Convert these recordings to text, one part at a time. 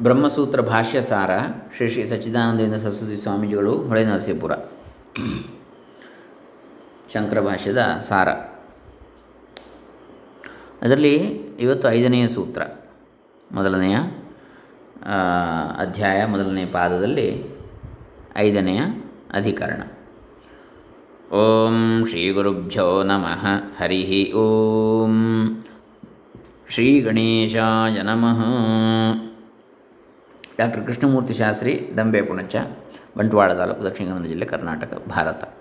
ಬ್ರಹ್ಮಸೂತ್ರ ಭಾಷ್ಯ ಸಾರ ಶ್ರೀ ಶ್ರೀ ಸಚ್ಚಿದಾನಂದೇಂದ್ರ ಸರಸ್ವತಿ ಸ್ವಾಮೀಜಿಗಳು ಹೊಳೆ ನರಸೀಪುರ. ಶಂಕರ ಭಾಷ್ಯದ ಸಾರ. ಅದರಲ್ಲಿ ಇವತ್ತು ಐದನೆಯ ಸೂತ್ರ, ಮೊದಲನೆಯ ಅಧ್ಯಾಯ ಮೊದಲನೆಯ ಪಾದದಲ್ಲಿ ಐದನೆಯ ಅಧಿಕರಣ. ಓಂ ಶ್ರೀ ಗುರುಭ್ಯೋ ನಮಃ. ಹರಿ ಓಂ. ಶ್ರೀ ಗಣೇಶಾಯ ನಮಃ. ಡಾಕ್ಟರ್ ಕೃಷ್ಣಮೂರ್ತಿ ಶಾಸ್ತ್ರಿ, ದಂಬೆ ಪುಣಚ ಬಂಟ್ವಾಳ ತಾಲೂಕು ದಕ್ಷಿಣ ಕನ್ನಡ ಜಿಲ್ಲೆ ಕರ್ನಾಟಕ, ಭಾರತ.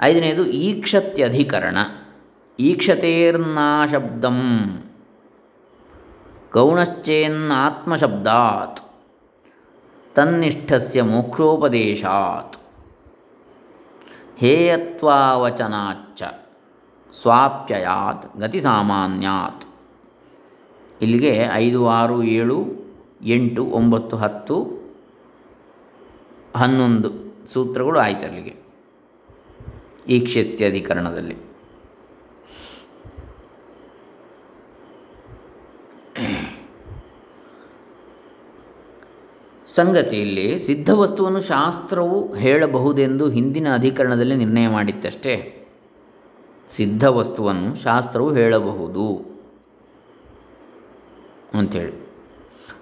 ಐದನೇದು, ಈಕ್ಷತ್ಯಧಿಕರಣ. ಈಕ್ಷತೇರ್ನಾಶಬ್ದಂ. ಗೌಣಶ್ಚೇನ್ನಾತ್ಮಶಬ್ದಾತ್. ತನ್ನಿಷ್ಠಸ್ಯ ಮೋಕ್ಷೋಪದೇಶಾತ್. ಹೇಯತ್ವಾವಚನಾಚ್ಚ ಸ್ವಾಪ್ಯಯಾತ್. ಗತಿಸಾಮಾನ್ಯಾತ್. ಇಲ್ಲಿಗೆ ಐದು, ಆರು, ಏಳು ಎಂಟು, ಒಂಬತ್ತು, ಹತ್ತು, ಹನ್ನೊಂದು ಸೂತ್ರಗಳು ಆಯ್ತು ಅಲ್ಲಿಗೆ ಈ ಸಂಗತಿ ಸಂಗತಿಯಲ್ಲಿ ಸಿದ್ಧವಸ್ತುವನ್ನು ಶಾಸ್ತ್ರವು ಹೇಳಬಹುದೆಂದು ಹಿಂದಿನ ಅಧಿಕರಣದಲ್ಲಿ ನಿರ್ಣಯ ಮಾಡಿತ್ತಷ್ಟೇ. ಸಿದ್ಧವಸ್ತುವನ್ನು ಶಾಸ್ತ್ರವು ಹೇಳಬಹುದು ಅಂಥೇಳಿ.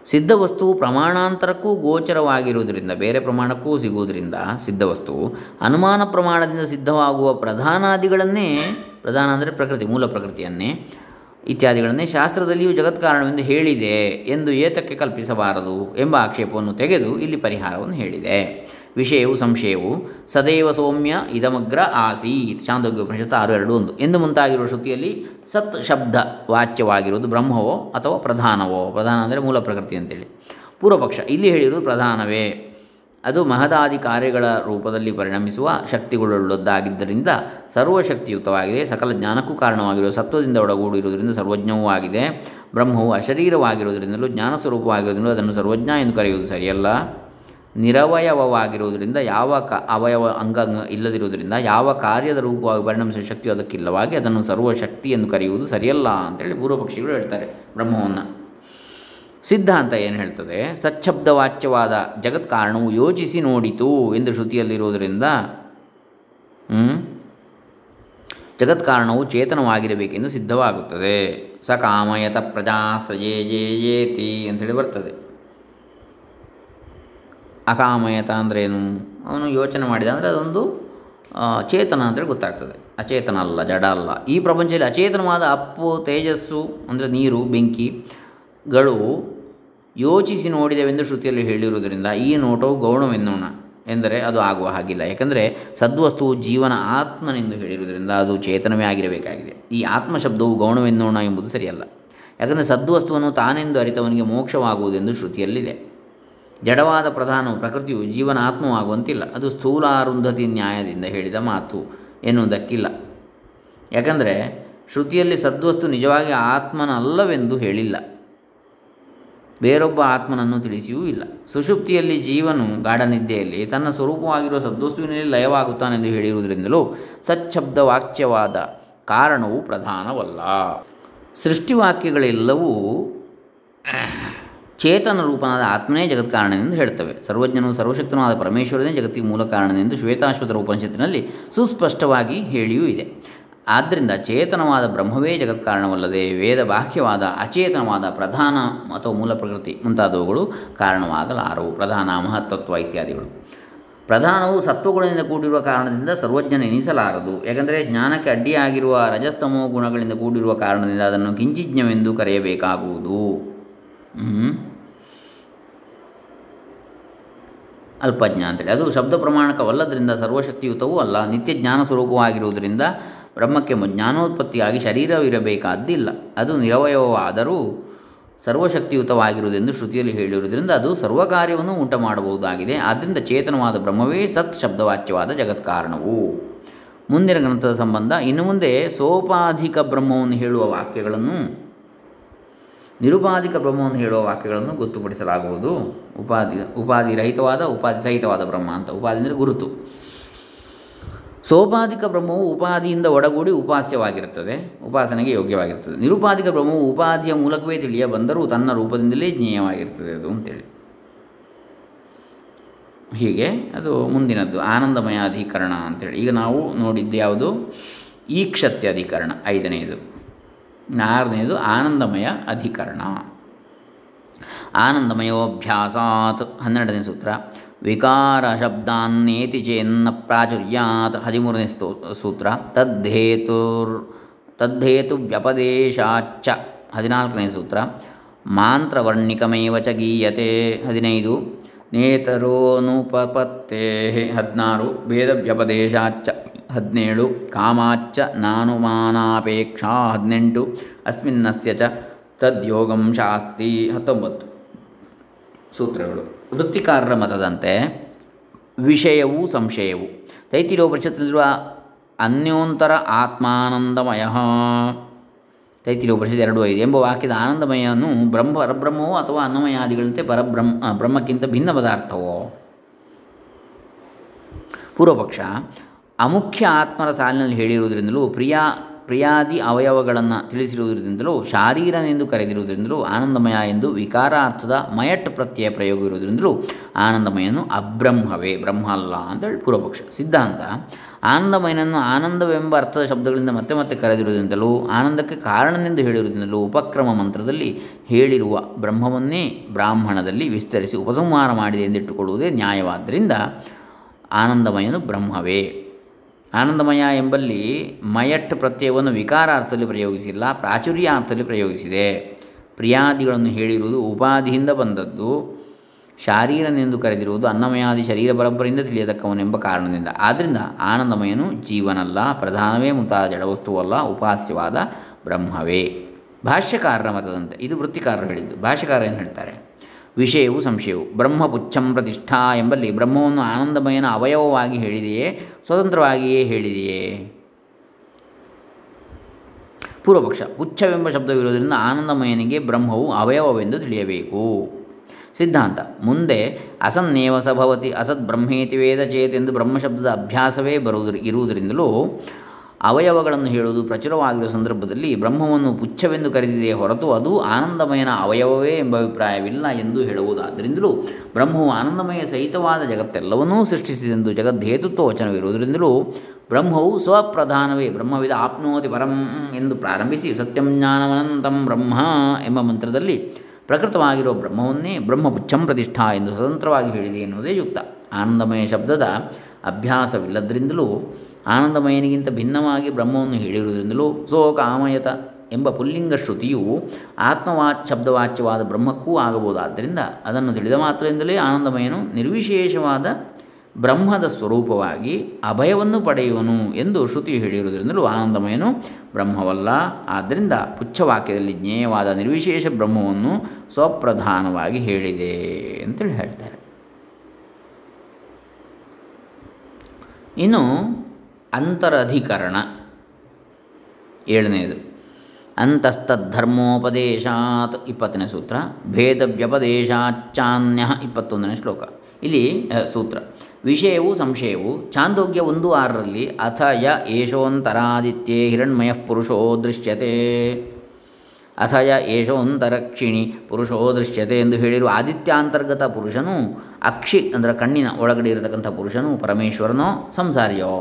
ಸಿದ್ಧವಸ್ತುವು ಪ್ರಮಾಣಾಂತರಕ್ಕೂ ಗೋಚರವಾಗಿರುವುದರಿಂದ, ಬೇರೆ ಪ್ರಮಾಣಕ್ಕೂ ಸಿಗುವುದರಿಂದ ಸಿದ್ಧವಸ್ತುವು ಅನುಮಾನ ಪ್ರಮಾಣದಿಂದ ಸಿದ್ಧವಾಗುವ ಪ್ರಧಾನಾದಿಗಳನ್ನೇ, ಪ್ರಧಾನ ಅಂದರೆ ಪ್ರಕೃತಿ, ಮೂಲ ಪ್ರಕೃತಿಯನ್ನೇ ಇತ್ಯಾದಿಗಳನ್ನೇ ಶಾಸ್ತ್ರದಲ್ಲಿಯೂ ಜಗತ್ಕಾರಣವೆಂದು ಹೇಳಿದೆ ಎಂದು ಏತಕ್ಕೆ ಕಲ್ಪಿಸಬಾರದು ಎಂಬ ಆಕ್ಷೇಪವನ್ನು ತೆಗೆದು ಇಲ್ಲಿ ಪರಿಹಾರವನ್ನು ಹೇಳಿದೆ. ವಿಷಯವು ಸಂಶಯವು ಸದೈವ ಸೌಮ್ಯ ಇದಮಗ್ರ ಆಸೀತ್. ಚಾಂದೋಗ್ಯ ಉಪನಿಷತ್ತು ಆರು, ಎರಡು, ಒಂದು. ಎಂದು ಮುಂತಾಗಿರುವ ಶ್ರುತಿಯಲ್ಲಿ ಸತ್ ಶಬ್ದ ವಾಚ್ಯವಾಗಿರುವುದು ಬ್ರಹ್ಮವೋ ಅಥವಾ ಪ್ರಧಾನವೋ? ಪ್ರಧಾನ ಅಂದರೆ ಮೂಲ ಪ್ರಕೃತಿ ಅಂತೇಳಿ. ಪೂರ್ವಪಕ್ಷ, ಇಲ್ಲಿ ಹೇಳಿರುವುದು ಪ್ರಧಾನವೇ. ಅದು ಮಹದಾದಿ ಕಾರ್ಯಗಳ ರೂಪದಲ್ಲಿ ಪರಿಣಮಿಸುವ ಶಕ್ತಿಗಳುಳ್ಳದ್ದಾಗಿದ್ದರಿಂದ ಸರ್ವಶಕ್ತಿಯುತವಾಗಿದೆ ಸಕಲ ಜ್ಞಾನಕ್ಕೂ ಕಾರಣವಾಗಿರುವ ಸತ್ವದಿಂದ ಒಳಗೂಡಿರುವುದರಿಂದ ಸರ್ವಜ್ಞವೂ ಆಗಿದೆ. ಬ್ರಹ್ಮವು ಅಶರೀರವಾಗಿರುವುದರಿಂದಲೂ ಜ್ಞಾನ ಸ್ವರೂಪವಾಗಿರುವುದರಿಂದ ಅದನ್ನು ಸರ್ವಜ್ಞ ಎಂದು ಕರೆಯುವುದು ಸರಿಯಲ್ಲ. ನಿರವಯವವಾಗಿರುವುದರಿಂದ ಯಾವ ಕ, ಅವಯವ ಅಂಗ ಇಲ್ಲದಿರುವುದರಿಂದ ಯಾವ ಕಾರ್ಯದ ರೂಪವಾಗಿ ಪರಿಣಮಿಸುವ ಶಕ್ತಿಯು ಅದಕ್ಕಿಲ್ಲವಾಗಿ ಅದನ್ನು ಸರ್ವಶಕ್ತಿ ಎಂದು ಕರೆಯುವುದು ಸರಿಯಲ್ಲ ಅಂತೇಳಿ ಪೂರ್ವಪಕ್ಷಿಗಳು ಹೇಳ್ತಾರೆ ಬ್ರಹ್ಮವನ್ನು. ಸಿದ್ಧಾಂತ ಏನು ಹೇಳ್ತದೆ? ಸಚ್ಛಬ್ದವಾಚ್ಯವಾದ ಜಗತ್ ಕಾರಣವು ಯೋಚಿಸಿ ನೋಡಿತು ಎಂದು ಶ್ರುತಿಯಲ್ಲಿರುವುದರಿಂದ? ಜಗತ್ ಕಾರಣವು ಚೇತನವಾಗಿರಬೇಕೆಂದು ಸಿದ್ಧವಾಗುತ್ತದೆ. ಸ ಕಾಮಯತ ಪ್ರಜಾ ಸಜೇ ಜೇ ಜೇತಿ ಬರ್ತದೆ. ಅಕಾಮಯತ ಅಂದ್ರೇನು? ಅವನು ಯೋಚನೆ ಮಾಡಿದ ಅಂದರೆ ಅದೊಂದು ಚೇತನ ಅಂತೇಳಿ ಗೊತ್ತಾಗ್ತದೆ. ಅಚೇತನ ಅಲ್ಲ, ಜಡ ಅಲ್ಲ. ಈ ಪ್ರಪಂಚದಲ್ಲಿ ಅಚೇತನವಾದ ಅಪ್ಪು, ತೇಜಸ್ಸು ಅಂದರೆ ನೀರು ಬೆಂಕಿಗಳು ಯೋಚಿಸಿ ನೋಡಿದೆವೆಂದು ಶ್ರುತಿಯಲ್ಲಿ ಹೇಳಿರುವುದರಿಂದ ಈ ನೋಟವು ಗೌಣವೆನ್ನೋಣ ಎಂದರೆ ಅದು ಆಗುವ ಹಾಗಿಲ್ಲ. ಯಾಕಂದರೆ ಸದ್ವಸ್ತುವು ಜೀವನ ಆತ್ಮನೆಂದು ಹೇಳಿರುವುದರಿಂದ ಅದು ಚೇತನವೇ ಆಗಿರಬೇಕಾಗಿದೆ. ಈ ಆತ್ಮ ಶಬ್ದವು ಗೌಣವೆನ್ನೋಣ ಎಂಬುದು ಸರಿಯಲ್ಲ. ಯಾಕಂದರೆ ಸದ್ವಸ್ತುವನ್ನು ತಾನೆಂದು ಅರಿತವನಿಗೆ ಮೋಕ್ಷವಾಗುವುದೆಂದು ಶ್ರುತಿಯಲ್ಲಿದೆ. ಜಡವಾದ ಪ್ರಧಾನವು ಪ್ರಕೃತಿಯು ಜೀವನ ಆತ್ಮವಾಗುವಂತಿಲ್ಲ ಅದು ಸ್ಥೂಲಾರುಂಧತಿ ನ್ಯಾಯದಿಂದ ಹೇಳಿದ ಮಾತು ಎನ್ನುವುದಕ್ಕಿಲ್ಲ. ಯಾಕಂದರೆ ಶ್ರುತಿಯಲ್ಲಿ ಸದ್ವಸ್ತು ನಿಜವಾಗಿ ಆತ್ಮನಲ್ಲವೆಂದು ಹೇಳಿಲ್ಲ. ಬೇರೊಬ್ಬ ಆತ್ಮನನ್ನು ತಿಳಿಸಿಯೂ ಇಲ್ಲ. ಸುಷುಪ್ತಿಯಲ್ಲಿ ಜೀವನು ಗಾಢನಿದ್ದೆಯಲ್ಲಿ ತನ್ನ ಸ್ವರೂಪವಾಗಿರುವ ಸದ್ವಸ್ತುವಿನಲ್ಲಿ ಲಯವಾಗುತ್ತಾನೆಂದು ಹೇಳಿರುವುದರಿಂದಲೂ ಸಚ್ಛಬ್ದ ವಾಕ್ಯವಾದ ಕಾರಣವು ಪ್ರಧಾನವಲ್ಲ. ಸೃಷ್ಟಿವಾಕ್ಯಗಳೆಲ್ಲವೂ ಚೇತನ ರೂಪನಾದ ಆತ್ಮನೇ ಜಗತ್ ಕಾರಣನೆಂದು ಹೇಳ್ತವೆ. ಸರ್ವಜ್ಞನು ಸರ್ವಶಕ್ತನೂ ಆದ ಪರಮೇಶ್ವರನೇ ಜಗತ್ತಿಗೆ ಮೂಲ ಕಾರಣನೆಂದು ಶ್ವೇತಾಶ್ವತರ ಉಪನಿಷತ್ತಿನಲ್ಲಿ ಸುಸ್ಪಷ್ಟವಾಗಿ ಹೇಳಿಯೂ ಇದೆ. ಆದ್ದರಿಂದ ಚೇತನವಾದ ಬ್ರಹ್ಮವೇ ಜಗತ್ ಕಾರಣವಲ್ಲದೆ ವೇದ ಬಾಹ್ಯವಾದ ಅಚೇತನವಾದ ಪ್ರಧಾನ ಅಥವಾ ಮೂಲ ಪ್ರಕೃತಿ ಮುಂತಾದವುಗಳು ಕಾರಣವಾಗಲಾರವು. ಪ್ರಧಾನ ಮಹತ್ತತ್ವ ಇತ್ಯಾದಿಗಳು. ಪ್ರಧಾನವು ಸತ್ವಗುಣದಿಂದ ಕೂಡಿರುವ ಕಾರಣದಿಂದ ಸರ್ವಜ್ಞನ ಎನಿಸಲಾರದು. ಯಾಕೆಂದರೆ ಜ್ಞಾನಕ್ಕೆ ಅಡ್ಡಿಯಾಗಿರುವ ರಜಸ್ತಮೋ ಗುಣಗಳಿಂದ ಕೂಡಿರುವ ಕಾರಣದಿಂದ ಅದನ್ನು ಕಿಂಚಿಜ್ಞವೆಂದು ಕರೆಯಬೇಕಾಗುವುದು. ಅಲ್ಪಜ್ಞ ಅಂತೇಳಿ ಅದು ಶಬ್ದ ಪ್ರಮಾಣಕವಲ್ಲದರಿಂದ ಸರ್ವಶಕ್ತಿಯುತವೂ ಅಲ್ಲ. ನಿತ್ಯ ಜ್ಞಾನ ಸ್ವರೂಪವಾಗಿರುವುದರಿಂದ ಬ್ರಹ್ಮಕ್ಕೆ ಜ್ಞಾನೋತ್ಪತ್ತಿಯಾಗಿ ಶರೀರವಿರಬೇಕಾದ್ದಿಲ್ಲ ಅದು ನಿರವಯವವಾದರೂ ಸರ್ವಶಕ್ತಿಯುತವಾಗಿರುವುದೆಂದು ಶ್ರುತಿಯಲ್ಲಿ ಹೇಳಿರುವುದರಿಂದ ಅದು ಸರ್ವಕಾರ್ಯವನ್ನು ಉಂಟು ಮಾಡಬಹುದಾಗಿದೆ ಆದ್ದರಿಂದ ಚೇತನವಾದ ಬ್ರಹ್ಮವೇ ಸತ್ ಶಬ್ದವಾಚ್ಯವಾದ ಜಗತ್ಕಾರಣವು. ಮುಂದಿನ ಗ್ರಂಥದ ಸಂಬಂಧ. ಇನ್ನು ಮುಂದೆ ಸೋಪಾಧಿಕ ಬ್ರಹ್ಮವನ್ನು ಹೇಳುವ ವಾಕ್ಯಗಳನ್ನು ನಿರುಪಾಧಿಕ ಬ್ರಹ್ಮವನ್ನು ಹೇಳುವ ವಾಕ್ಯಗಳನ್ನು ಗೊತ್ತುಪಡಿಸಲಾಗುವುದು. ಉಪಾಧಿ ಉಪಾಧಿ ರಹಿತವಾದ, ಉಪಾಧಿ ಸಹಿತವಾದ ಬ್ರಹ್ಮ ಅಂತ. ಉಪಾಧಿ ಅಂದರೆ ಗುರುತು. ಸೋಪಾಧಿಕ ಬ್ರಹ್ಮವು ಉಪಾಧಿಯಿಂದ ಒಡಗೂಡಿ ಉಪಾಸ್ಯವಾಗಿರುತ್ತದೆ, ಉಪಾಸನೆಗೆ ಯೋಗ್ಯವಾಗಿರ್ತದೆ ನಿರುಪಾಧಿಕ ಬ್ರಹ್ಮವು ಉಪಾಧಿಯ ಮೂಲಕವೇ ತಿಳಿಯ ಬಂದರೂ ತನ್ನ ರೂಪದಿಂದಲೇ ಜ್ಞೇಯವಾಗಿರ್ತದೆ ಅದು ಅಂತೇಳಿ. ಹೀಗೆ ಅದು ಮುಂದಿನದ್ದು ಆನಂದಮಯ ಅಧಿಕರಣ ಅಂತೇಳಿ. ಈಗ ನಾವು ನೋಡಿದ್ದು ಯಾವುದು? ಈಕ್ಷತ್ಯ ಅಧಿಕರಣ ಐದನೆಯದು ಆರನೆಯದು ಆನಂದಮಯ ಅಧಿಕರಣ. ಆನಂದಮಯೋಭ್ಯಾಸಾತ್. ಹನ್ನೆರಡನೇ ಸೂತ್ರ. ವಿಕಾರ ಶಬ್ದಾನ್ನೇತಿ ಚೇನ್ನ ಪ್ರಾಚುರ್ಯಾತ್. ಹದಿಮೂರನೇ ಸ್ತೋ, ಸೂತ್ರ. ತದ್ಧೇತುರ್ ತದ್ಧೇತು ವ್ಯಪದೇಶಾಚ್ಚ ಹದಿನಾಲ್ಕನೇ ಸೂತ್ರ. ಮಾಂತ್ರವರ್ಣಿಕಮೇವ ಚ ಗೀಯತೆ. ಹದಿನೈದು. ನೇತರೋನುಪಪತ್ತೇ. ಹದಿನಾರು. ಭೇದವ್ಯಪದೇಶಾಚ್ಚ ಹದಿನೇಳು. ಕಾಮಾಚ್ಚ ನಾನುಮಾನಾಪೇಕ್ಷಾ ಹದಿನೆಂಟು. ಅಸ್ಮಿನ್ನಸ್ಯ ಚ ತದ್ಯೋಗಂ ಶಾಸ್ತಿ ಹತ್ತೊಂಬತ್ತು. ಸೂತ್ರಗಳು. ವೃತ್ತಿಕಾರರ ಮತದಂತೆ ವಿಷಯವು ಸಂಶಯವು. ತೈತಿರೋಪನಿಷತ್ತಿನಲ್ಲಿರುವ ಅನ್ಯೋಂತರ ಆತ್ಮಾನಂದಮಯ. ತೈತಿರೋಪರಿಷತ್ ಎರಡು ಐದು. ಎಂಬ ವಾಕ್ಯದ ಆನಂದಮಯನು ಬ್ರಹ್ಮ ಪರಬ್ರಹ್ಮವೋ ಅಥವಾ ಅನ್ನಮಯಾದಿಗಳಂತೆ ಪರಬ್ರಹ್ಮ, ಬ್ರಹ್ಮಕ್ಕಿಂತ ಭಿನ್ನ ಪದಾರ್ಥವೋ? ಪೂರ್ವಪಕ್ಷ ಅಮುಖ್ಯ ಆತ್ಮರ ಸಾಲಿನಲ್ಲಿ ಹೇಳಿರುವುದರಿಂದಲೂ, ಪ್ರಿಯಾ, ಪ್ರಿಯಾದಿ ಅವಯವಗಳನ್ನು ತಿಳಿಸಿರುವುದರಿಂದಲೂ ಶಾರೀರನೆಂದು ಕರೆದಿರುವುದರಿಂದಲೂ, ಆನಂದಮಯ ಎಂದು ವಿಕಾರಾರ್ಥದ ಮಯಟ್ ಪ್ರತ್ಯಯ ಪ್ರಯೋಗ ಇರುವುದರಿಂದಲೂ, ಆನಂದಮಯನು ಅಬ್ರಹ್ಮವೇ, ಬ್ರಹ್ಮ ಅಲ್ಲ ಅಂತೇಳಿ ಪೂರ್ವಪಕ್ಷ. ಸಿದ್ಧಾಂತ, ಆನಂದಮಯನನ್ನು ಆನಂದವೆಂಬ ಅರ್ಥದ ಶಬ್ದಗಳಿಂದ ಮತ್ತೆ ಮತ್ತೆ ಕರೆದಿರುವುದರಿಂದಲೂ, ಆನಂದಕ್ಕೆ ಕಾರಣನೆಂದು ಹೇಳಿರುವುದರಿಂದಲೂ ಉಪಕ್ರಮ ಮಂತ್ರದಲ್ಲಿ ಹೇಳಿರುವ ಬ್ರಹ್ಮವನ್ನೇ ಬ್ರಾಹ್ಮಣದಲ್ಲಿ ವಿಸ್ತರಿಸಿ ಉಪಸಂಹಾರ ಮಾಡಿದೆ ಎಂದಿಟ್ಟುಕೊಳ್ಳುವುದೇ ನ್ಯಾಯವಾದ್ದರಿಂದ, ಆನಂದಮಯನು ಬ್ರಹ್ಮವೇ. ಆನಂದಮಯ ಎಂಬಲ್ಲಿ ಮಯಟ್ ಪ್ರತ್ಯಯವನ್ನು ವಿಕಾರ ಅರ್ಥದಲ್ಲಿ ಪ್ರಯೋಗಿಸಿಲ್ಲ ಪ್ರಾಚುರ್ಯ ಅರ್ಥದಲ್ಲಿ ಪ್ರಯೋಗಿಸಿದೆ. ಪ್ರಿಯಾದಿಗಳನ್ನು ಹೇಳಿರುವುದು ಉಪಾಧಿಯಿಂದ ಬಂದದ್ದು. ಶಾರೀರನೆಂದು ಕರೆದಿರುವುದು ಅನ್ನಮಯಾದಿ ಶರೀರ ಪರಂಪರೆಯಿಂದ ತಿಳಿಯತಕ್ಕವನೆಂಬ ಕಾರಣದಿಂದ. ಆದ್ದರಿಂದ ಆನಂದಮಯನು ಜೀವನಲ್ಲ, ಪ್ರಧಾನವೇ ಮುಂತಾದ ಜಡವಸ್ತುವಲ್ಲ, ಉಪಾಸ್ಯವಾದ ಬ್ರಹ್ಮವೇ. ಭಾಷ್ಯಕಾರರ ಮತದಂತೆ, ಇದು ವೃತ್ತಿಕಾರರು ಹೇಳಿದ್ದು. ಭಾಷ್ಯಕಾರ ಏನು ಹೇಳ್ತಾರೆ? ವಿಷಯವು ಸಂಶಯವು. ಬ್ರಹ್ಮಪುಚ್ಛಂ ಪ್ರತಿಷ್ಠಾ ಎಂಬಲ್ಲಿ ಬ್ರಹ್ಮವನ್ನು ಆನಂದಮಯನ ಅವಯವವಾಗಿ ಹೇಳಿದೆಯೇ, ಸ್ವತಂತ್ರವಾಗಿಯೇ ಹೇಳಿದೆಯೇ? ಪೂರ್ವಪಕ್ಷ, ಪುಚ್ಛವೆಂಬ ಶಬ್ದವಿರುವುದರಿಂದ ಆನಂದಮಯನಿಗೆ ಬ್ರಹ್ಮವು ಅವಯವವೆಂದು ತಿಳಿಯಬೇಕು. ಸಿದ್ಧಾಂತ, ಮುಂದೆ ಅಸನ್ನೇವಸ ಭವತಿ, ಅಸದ್ ಬ್ರಹ್ಮೇತಿ ವೇದ ಚೇತೆಂದು ಬ್ರಹ್ಮಶಬ್ದದ ಅಭ್ಯಾಸವೇ ಬರುವುದರ, ಇರುವುದರಿಂದಲೂ ಅವಯವಗಳನ್ನು ಹೇಳುವುದು ಪ್ರಚುರವಾಗಿರುವ ಸಂದರ್ಭದಲ್ಲಿ ಬ್ರಹ್ಮವನ್ನು ಪುಚ್ಛವೆಂದು ಕರೆದಿದೆಯೇ ಹೊರತು ಅದು ಆನಂದಮಯನ ಅವಯವವೇ ಎಂಬ ಅಭಿಪ್ರಾಯವಿಲ್ಲ ಎಂದು ಹೇಳುವುದಾದ್ದರಿಂದಲೂ ಬ್ರಹ್ಮವು ಆನಂದಮಯ ಸಹಿತವಾದ ಜಗತ್ತೆಲ್ಲವನ್ನೂ ಸೃಷ್ಟಿಸಿದೆಂದು ಜಗದ್ಧೇತುತ್ವ ವಚನವಿರುವುದರಿಂದಲೂ ಬ್ರಹ್ಮವು ಸ್ವಪ್ರಧಾನವೇ, ಬ್ರಹ್ಮವಿದ ಆಪ್ನೋತಿ ಪರಂ ಎಂದು ಪ್ರಾರಂಭಿಸಿ ಸತ್ಯಂ ಜ್ಞಾನಮನಂತಂ ಬ್ರಹ್ಮ ಎಂಬ ಮಂತ್ರದಲ್ಲಿ ಪ್ರಕೃತವಾಗಿರುವ ಬ್ರಹ್ಮವನ್ನೇ ಬ್ರಹ್ಮಪುಚ್ಛಂ ಪ್ರತಿಷ್ಠಾ ಎಂದು ಸ್ವತಂತ್ರವಾಗಿ ಹೇಳಿದೆ ಎನ್ನುವುದೇ ಯುಕ್ತ. ಆನಂದಮಯ ಶಬ್ದದ ಅಭ್ಯಾಸವಿಲ್ಲದರಿಂದಲೂ ಆನಂದಮಯನಿಗಿಂತ ಭಿನ್ನವಾಗಿ ಬ್ರಹ್ಮವನ್ನು ಹೇಳಿರುವುದರಿಂದಲೂ ಸೋ ಕಾಮಯತ ಎಂಬ ಪುಲ್ಲಿಂಗ ಶ್ರುತಿಯು ಆತ್ಮವಾಚ್ ಶಬ್ದವಾಚ್ಯವಾದ ಬ್ರಹ್ಮಕ್ಕೂ ಆಗಬಹುದಾದ್ದರಿಂದ ಅದನ್ನು ತಿಳಿದ ಮಾತ್ರದಿಂದಲೇ ಆನಂದಮಯನು ನಿರ್ವಿಶೇಷವಾದ ಬ್ರಹ್ಮದ ಸ್ವರೂಪವಾಗಿ ಅಭಯವನ್ನು ಪಡೆಯುವನು ಎಂದು ಶ್ರುತಿ ಹೇಳಿರುವುದರಿಂದಲೂ ಆನಂದಮಯನು ಬ್ರಹ್ಮವಲ್ಲ. ಆದ್ದರಿಂದ ಪುಚ್ಛವಾಕ್ಯದಲ್ಲಿ ಜ್ಞೇಯವಾದ ನಿರ್ವಿಶೇಷ ಬ್ರಹ್ಮವನ್ನು ಸ್ವಪ್ರಧಾನವಾಗಿ ಹೇಳಿದೆ ಅಂತೇಳಿ ಹೇಳ್ತಾರೆ. ಇನ್ನು ಅಂತರಧಿಕರಣ. ಏಳನೆಯದು ಅಂತಸ್ತದ್ಧರ್ಮೋಪದೇಶಾತ್ ಇಪ್ಪತ್ತನೇ ಸೂತ್ರ ಭೇದ ವ್ಯಪದೇಶಾಚಾನ್ಯ ಇಪ್ಪತ್ತೊಂದನೇ ಶ್ಲೋಕ. ಇಲ್ಲಿ ಸೂತ್ರ, ವಿಷಯವು ಸಂಶಯವು ಚಾಂದೋಗ್ಯ ಒಂದು ಆರರಲ್ಲಿ ಅಥ ಯ ಏಷೋಂತರಾದಿತ್ಯೇ ಹಿರಣ್ಮಯ ಪುರುಷೋ ದೃಶ್ಯತೆ. ಅಥ ಯ ಏಷೋಂತರಕ್ಷಿಣಿ ಪುರುಷೋ ದೃಶ್ಯತೆ ಎಂದು ಹೇಳಿರುವ ಆದಿತ್ಯಾಂತರ್ಗತ ಪುರುಷನು ಅಕ್ಷಿ, ಅಂದರೆ ಕಣ್ಣಿನ ಒಳಗಡೆ ಇರತಕ್ಕಂಥ ಪುರುಷನು ಪರಮೇಶ್ವರನೋ ಸಂಸಾರಿಯೋ.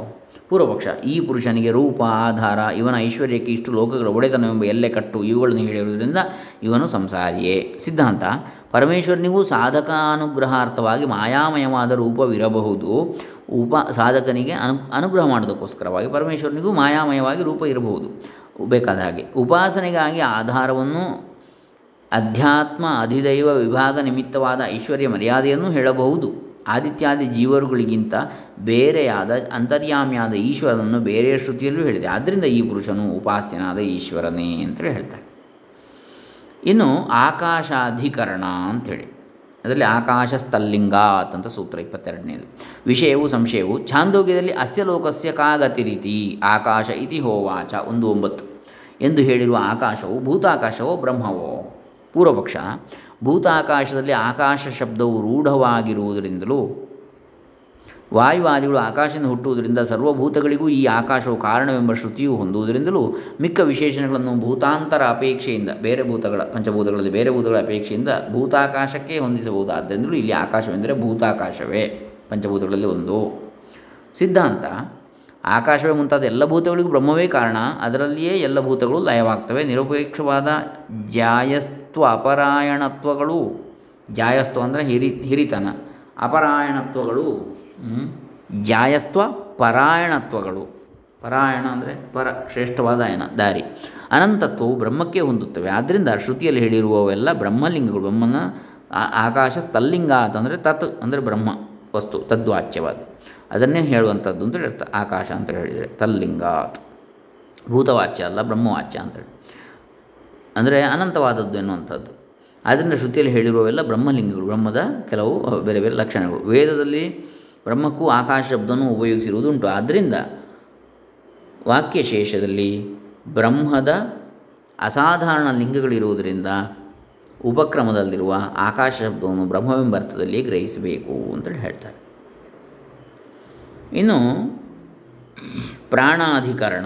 ಪೂರ್ವಪಕ್ಷ. ಈ ಪುರುಷನಿಗೆ ರೂಪ, ಆಧಾರ, ಇವನ ಐಶ್ವರ್ಯಕ್ಕೆ ಇಷ್ಟು ಲೋಕಗಳ ಒಡೆತನವೆಂಬ ಎಲ್ಲೆ ಕಟ್ಟು ಇವುಗಳನ್ನು ಹೇಳಿರುವುದರಿಂದ ಇವನು ಸಂಸಾರಿಯೇ. ಸಿದ್ಧಾಂತ ಪರಮೇಶ್ವರನಿಗೂ ಸಾಧಕಾನುಗ್ರಹಾರ್ಥವಾಗಿ ಮಾಯಾಮಯವಾದ ರೂಪವಿರಬಹುದು. ಉಪ, ಸಾಧಕನಿಗೆ ಅನು, ಅನುಗ್ರಹ ಮಾಡೋದಕ್ಕೋಸ್ಕರವಾಗಿ ಪರಮೇಶ್ವರನಿಗೂ ಮಾಯಾಮಯವಾಗಿ ರೂಪ ಇರಬಹುದು. ಬೇಕಾದ ಹಾಗೆ, ಉಪಾಸನೆಗಾಗಿ ಆಧಾರವನ್ನು ಅಧ್ಯಾತ್ಮ ಅಧಿದೈವ ವಿಭಾಗ ನಿಮಿತ್ತವಾದ ಐಶ್ವರ್ಯ ಮರ್ಯಾದೆಯನ್ನು ಹೇಳಬಹುದು. ಆದಿತ್ಯಾದಿ ಜೀವರುಗಳಿಗಿಂತ ಬೇರೆಯಾದ ಅಂತರ್ಯಾಮಿಯಾದ ಈಶ್ವರನನ್ನು ಬೇರೆ ಶ್ರುತಿಯಲ್ಲೂ ಹೇಳಿದೆ. ಆದ್ದರಿಂದ ಈ ಪುರುಷನು ಉಪಾಸ್ಯನಾದ ಈಶ್ವರನೇ ಅಂತೇಳಿ ಹೇಳ್ತಾರೆ. ಇನ್ನು ಆಕಾಶಾಧಿಕರಣ ಅಂಥೇಳಿ ಅದರಲ್ಲಿ ಆಕಾಶ ಸ್ಥಲ್ಲಿಂಗಾತ್ ಅಂತ ಸೂತ್ರ ಇಪ್ಪತ್ತೆರಡನೇದು. ವಿಷಯವು ಸಂಶಯವು ಛಾಂದೋಗ್ಯದಲ್ಲಿ ಅಸ್ಯ ಲೋಕಸ್ಯ ಕಾಗತಿರಿತಿ ಆಕಾಶ ಇತಿ ಹೋವಾಚ ಒಂದು ಒಂಬತ್ತು ಎಂದು ಹೇಳಿರುವ ಆಕಾಶವು ಭೂತಾಕಾಶವೋ ಬ್ರಹ್ಮವೋ? ಪೂರ್ವಪಕ್ಷ ಭೂತಾಕಾಶದಲ್ಲಿ ಆಕಾಶ ಶಬ್ದವು ರೂಢವಾಗಿರುವುದರಿಂದಲೂ, ವಾಯುವಾದಿಗಳು ಆಕಾಶದಿಂದ ಹುಟ್ಟುವುದರಿಂದ ಸರ್ವಭೂತಗಳಿಗೂ ಈ ಆಕಾಶವು ಕಾರಣವೆಂಬ ಶ್ರುತಿಯು ಹೊಂದುವುದರಿಂದಲೂ ಮಿಕ್ಕ ವಿಶೇಷಣಗಳನ್ನು ಭೂತಾಂತರ ಅಪೇಕ್ಷೆಯಿಂದ, ಬೇರೆ ಭೂತಗಳ ಪಂಚಭೂತಗಳಲ್ಲಿ ಬೇರೆ ಭೂತಗಳ ಅಪೇಕ್ಷೆಯಿಂದ ಭೂತಾಕಾಶಕ್ಕೆ ಹೊಂದಿಸಬಹುದಾದ್ದರಿಂದಲೂ ಇಲ್ಲಿ ಆಕಾಶವೆಂದರೆ ಭೂತಾಕಾಶವೇ, ಪಂಚಭೂತಗಳಲ್ಲಿ ಒಂದು. ಸಿದ್ಧಾಂತ, ಆಕಾಶವೇ ಮುಂತಾದ ಎಲ್ಲ ಭೂತಗಳಿಗೂ ಬ್ರಹ್ಮವೇ ಕಾರಣ, ಅದರಲ್ಲಿಯೇ ಎಲ್ಲ ಭೂತಗಳು ಲಯವಾಗ್ತವೆ, ನಿರಪೇಕ್ಷವಾದ ಜಾಯಸ್ತ್ವ ಅಪರಾಯಣತ್ವಗಳು ಜಾಯಸ್ತ್ವ ಅಂದರೆ ಹಿರಿ ಹಿರಿತನ. ಅಪರಾಯಣತ್ವಗಳು ಜಾಯಸ್ತ್ವ ಪರಾಯಣತ್ವಗಳು. ಪರಾಯಣ ಅಂದರೆ ಪರ, ಶ್ರೇಷ್ಠವಾದ ಏನ, ದಾರಿ. ಅನಂತತ್ವವು ಬ್ರಹ್ಮಕ್ಕೆ ಹೊಂದುತ್ತವೆ. ಆದ್ದರಿಂದ ಶ್ರುತಿಯಲ್ಲಿ ಹೇಳಿರುವವೆಲ್ಲ ಬ್ರಹ್ಮಲಿಂಗಗಳು. ಬ್ರಹ್ಮನ ಆಕಾಶ ತಲ್ಲಿಂಗ ಅಂತಂದರೆ ತತ್, ಅಂದರೆ ಬ್ರಹ್ಮ ವಸ್ತು, ತದ್ವಾಚ್ಯವಾದ. ಅದನ್ನೇ ಹೇಳುವಂಥದ್ದು ಅಂತೇಳಿ ಹೇಳ್ತಾರೆ. ಆಕಾಶ ಅಂತ ಹೇಳಿದರೆ ತಲ್ಲಿಂಗಾತ್. ಭೂತವಾಚ್ಯ ಅಲ್ಲ, ಬ್ರಹ್ಮವಾಚ್ಯ ಅಂತೇಳಿ ಅಂದರೆ ಅನಂತವಾದದ್ದು ಎನ್ನುವಂಥದ್ದು. ಆದ್ದರಿಂದ ಶ್ರುತಿಯಲ್ಲಿ ಹೇಳಿರುವವೆಲ್ಲ ಬ್ರಹ್ಮಲಿಂಗಗಳು, ಬ್ರಹ್ಮದ ಕೆಲವು ಬೇರೆ ಬೇರೆ ಲಕ್ಷಣಗಳು. ವೇದದಲ್ಲಿ ಬ್ರಹ್ಮಕ್ಕೂ ಆಕಾಶ ಶಬ್ದವನ್ನು ಉಪಯೋಗಿಸಿರುವುದುಂಟು. ಆದ್ದರಿಂದ ವಾಕ್ಯಶೇಷದಲ್ಲಿ ಬ್ರಹ್ಮದ ಅಸಾಧಾರಣ ಲಿಂಗಗಳಿರುವುದರಿಂದ ಉಪಕ್ರಮದಲ್ಲಿರುವ ಆಕಾಶ ಶಬ್ದವನ್ನು ಬ್ರಹ್ಮವೆಂಬ ಅರ್ಥದಲ್ಲಿ ಗ್ರಹಿಸಬೇಕು ಅಂತೇಳಿ ಹೇಳ್ತಾರೆ. ಇನ್ನು ಪ್ರಾಣಾಧಿಕರಣ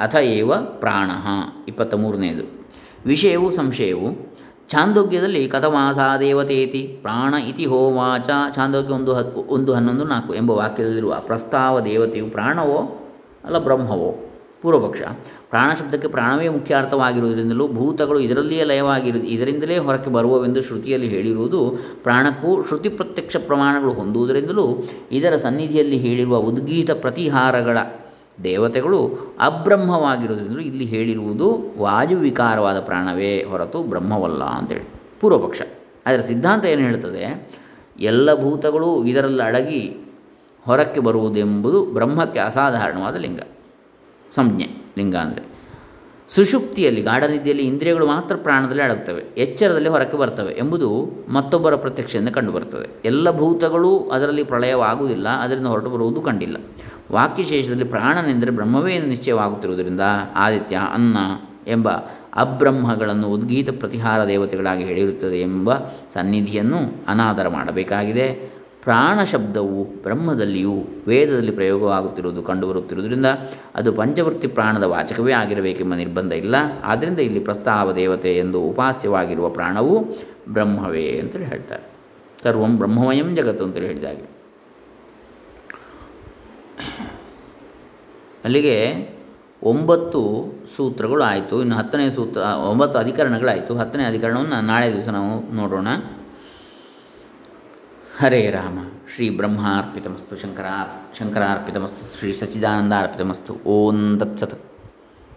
ಅಥ ಏವ ಪ್ರಾಣ ಇಪ್ಪತ್ತ ಮೂರನೇದು. ವಿಷಯವು ಸಂಶಯವು. ಛಾಂದೋಗ್ಯದಲ್ಲಿ ಕಥಮಾಸ ದೇವತೇತಿ ಪ್ರಾಣ ಇತಿ ಹೋವಾಚ ಛಾಂದೋಗ್ಯ ಒಂದು ಹತ್ತು ಒಂದು ಹನ್ನೊಂದು ನಾಲ್ಕು ಎಂಬ ವಾಕ್ಯದಲ್ಲಿರುವ ಪ್ರಸ್ತಾವ ದೇವತೆಯು ಪ್ರಾಣವೋ ಅಲ್ಲ ಬ್ರಹ್ಮವೋ? ಪೂರ್ವಪಕ್ಷ. ಪ್ರಾಣ ಶಬ್ದಕ್ಕೆ ಪ್ರಾಣವೇ ಮುಖ್ಯ ಅರ್ಥವಾಗಿರುವುದರಿಂದಲೂ ಭೂತಗಳು ಇದರಲ್ಲಿಯೇ ಲಯವಾಗಿರು, ಇದರಿಂದಲೇ ಹೊರಕ್ಕೆ ಬರುವವೆಂದು ಶ್ರುತಿಯಲ್ಲಿ ಹೇಳಿರುವುದು. ಪ್ರಾಣಕ್ಕೂ ಶ್ರುತಿ ಪ್ರತ್ಯಕ್ಷ ಪ್ರಮಾಣಗಳು ಹೊಂದುವುದರಿಂದಲೂ ಇದರ ಸನ್ನಿಧಿಯಲ್ಲಿ ಹೇಳಿರುವ ಉದ್ಗೀತ ಪ್ರತಿಹಾರಗಳ ದೇವತೆಗಳು ಅಬ್ರಹ್ಮವಾಗಿರುವುದರಿಂದ ಇಲ್ಲಿ ಹೇಳಿರುವುದು ವಾಯುವಿಕಾರವಾದ ಪ್ರಾಣವೇ ಹೊರತು ಬ್ರಹ್ಮವಲ್ಲ ಅಂತೇಳಿ. ಪೂರ್ವಪಕ್ಷ. ಅದರ ಸಿದ್ಧಾಂತ ಏನು ಹೇಳ್ತದೆ? ಎಲ್ಲ ಭೂತಗಳು ಇದರಲ್ಲಿ ಅಡಗಿ ಹೊರಕ್ಕೆ ಬರುವುದೆಂಬುದು ಬ್ರಹ್ಮಕ್ಕೆ ಅಸಾಧಾರಣವಾದ ಲಿಂಗ. ಸಂಜ್ಞೆ, ಲಿಂಗ ಅಂದರೆ. ಸುಷುಪ್ತಿಯಲ್ಲಿ, ಗಾಢನಿದ್ದೆಯಲ್ಲಿ ಇಂದ್ರಿಯಗಳು ಮಾತ್ರ ಪ್ರಾಣದಲ್ಲಿ ಅಡಗುತ್ತವೆ. ಎಚ್ಚರದಲ್ಲಿ ಹೊರಕ್ಕೆ ಬರ್ತವೆ ಎಂಬುದು ಮತ್ತೊಬ್ಬರ ಪ್ರತ್ಯಕ್ಷದಿಂದ ಕಂಡುಬರುತ್ತದೆ ಎಲ್ಲ ಭೂತಗಳು ಅದರಲ್ಲಿ ಪ್ರಳಯವಾಗುವುದಿಲ್ಲ, ಅದರಿಂದ ಹೊರಟು ಬರುವುದು ಕಂಡಿಲ್ಲ. ವಾಕ್ಯಶೇಷದಲ್ಲಿ ಪ್ರಾಣನೆಂದರೆ ಬ್ರಹ್ಮವೇ ನಿಶ್ಚಯವಾಗುತ್ತಿರುವುದರಿಂದ ಆದಿತ್ಯ, ಅನ್ನ ಎಂಬ ಅಬ್ರಹ್ಮಗಳನ್ನು ಉದ್ಗೀತ ಪ್ರತಿಹಾರ ದೇವತೆಗಳಾಗಿ ಹೇಳಿರುತ್ತದೆ ಎಂಬ ಸನ್ನಿಧಿಯನ್ನು ಅನಾದರ ಮಾಡಬೇಕಾಗಿದೆ. ಪ್ರಾಣ ಶಬ್ದವು ಬ್ರಹ್ಮದಲ್ಲಿಯೂ ವೇದದಲ್ಲಿ ಪ್ರಯೋಗವಾಗುತ್ತಿರುವುದು ಕಂಡುಬರುತ್ತಿರುವುದರಿಂದ ಅದು ಪಂಚವೃತ್ತಿ ಪ್ರಾಣದ ವಾಚಕವೇ ಆಗಿರಬೇಕೆಂಬ ನಿರ್ಬಂಧ ಇಲ್ಲ. ಆದ್ದರಿಂದ ಇಲ್ಲಿ ಪ್ರಸ್ತಾವ ದೇವತೆ ಎಂದು ಉಪಾಸ್ಯವಾಗಿರುವ ಪ್ರಾಣವು ಬ್ರಹ್ಮವೇ ಅಂತೇಳಿ ಹೇಳ್ತಾರೆ. ಸರ್ವಂ ಬ್ರಹ್ಮಮಯಂ ಜಗತ್ತು ಅಂತೇಳಿ ಹೇಳಿದಾಗೆ ಅಲ್ಲಿಗೆ ಒಂಬತ್ತು ಸೂತ್ರಗಳು ಆಯಿತು ಇನ್ನು ಹತ್ತನೇ ಸೂತ್ರ ಒಂಬತ್ತು ಅಧಿಕರಣಗಳಾಯಿತು. ಹತ್ತನೇ ಅಧಿಕರಣವನ್ನು ನಾಳೆ ದಿವಸ ನಾವು ನೋಡೋಣ. ಹರೇ ರಾಮ. ಶ್ರೀ ಬ್ರಹ್ಮಾರ್ಪಿತಮಸ್ತು ಶಂಕರ ಶಂಕರಾರ್ಪಿತಮಸ್ತು ಶ್ರೀ ಸಚ್ಚಿದಾನಂದಾರ್ಪಿತಮಸ್ತು. ಓಂ ತತ್ಸತ್.